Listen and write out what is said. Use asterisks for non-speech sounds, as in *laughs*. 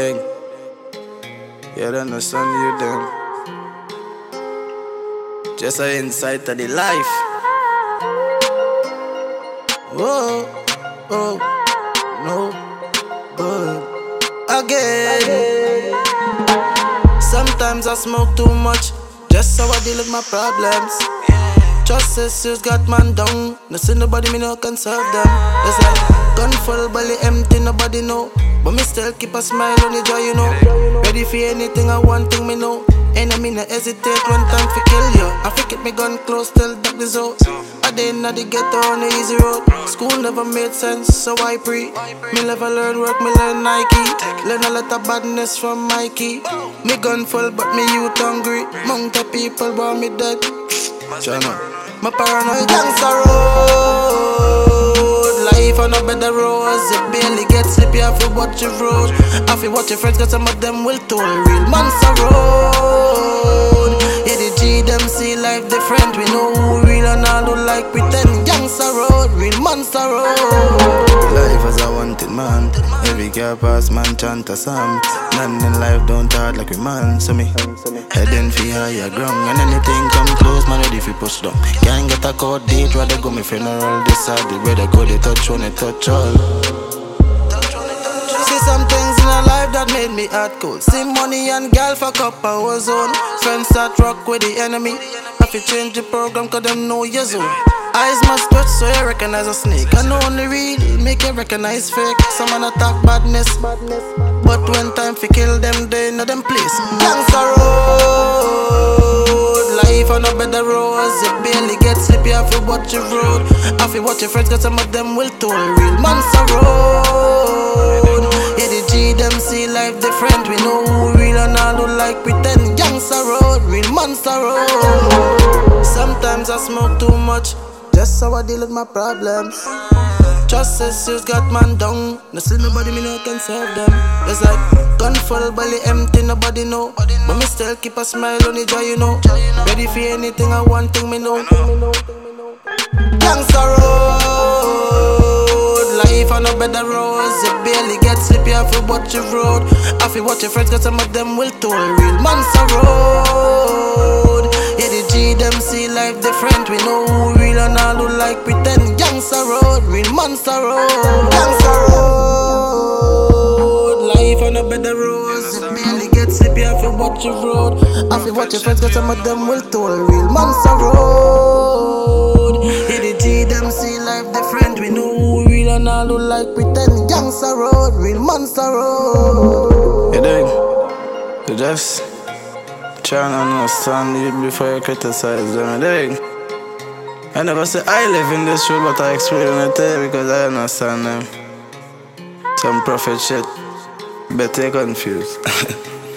dang. You don't understand you then. Just an insight of the life. Whoa, oh, no, but again. Sometimes I smoke too much, just so I deal with my problems. Just sisters got man down. No see nobody, me no can serve them. It's like gun full, belly empty, nobody know. But me still keep a smile on the jaw, you know. Ready for anything, I want thing me know. Enemy no hesitate when time for kill you. I forget me gun close, till dark the zone. I didn't know the ghetto on the easy road. School never made sense, so I pre. Me never learn work, me learn Nike. Learn a lot of badness from Mikey. Me gun full, but me youth hungry. Mount of people want me dead. China. My paranoid gangster road watch your road. I feel watch your friends cause some of them will tell real monster road. Yeah, the G them see life different. We know who real and all who like pretend. Gangster road, real monster road. Life as I wanted man. Every girl pass man chant a psalm None in life don't hard like we man. So me heading for higher ground. And anything come close man ready for push down. Can't get a court date rather go me funeral. Decide the way go they touch one they touch all some things in a life that made me heart cold. See money and gal fuck up our zone. Friends start rock with the enemy. Have to change the program cause them know your zone. Eyes must stretch so you recognize a snake. I know only real, make you recognize fake. Some man attack badness. But when time for kill them, they know them place. Gangsta road. Life on a bed of rose. You barely get sleepy, I feel watch your road. I feel watch your friends, cause some of them will tell real. Monster road. Sometimes I smoke too much, just how I deal with my problems. Just sisters got man down. No see nobody, me no can serve them. It's like gun full, belly empty, nobody know. But me still keep a smile on the jaw, you know. Ready for anything, I want thing me know. Gangsta road, life on a bed of rose. You barely get sleepy, I feel watch your road. I feel watch your friends, cause some of them will tell real. Monster road, them see life different. We know who real and all who like pretend. Gangsta road, real monster road. Gangsta road, life on a bed of rose. You barely get sleepy, I feel watch your road. I feel watch your friends, cause some of them will tell real. Monster road, the G them see life different. We know who real and all who like pretend. Gangsta road, real monster road. Dig? You just trying to understand you before you criticize them. Dig? I never say I live in this world, but I explain it because I understand them. Some prophet shit, better confused. *laughs*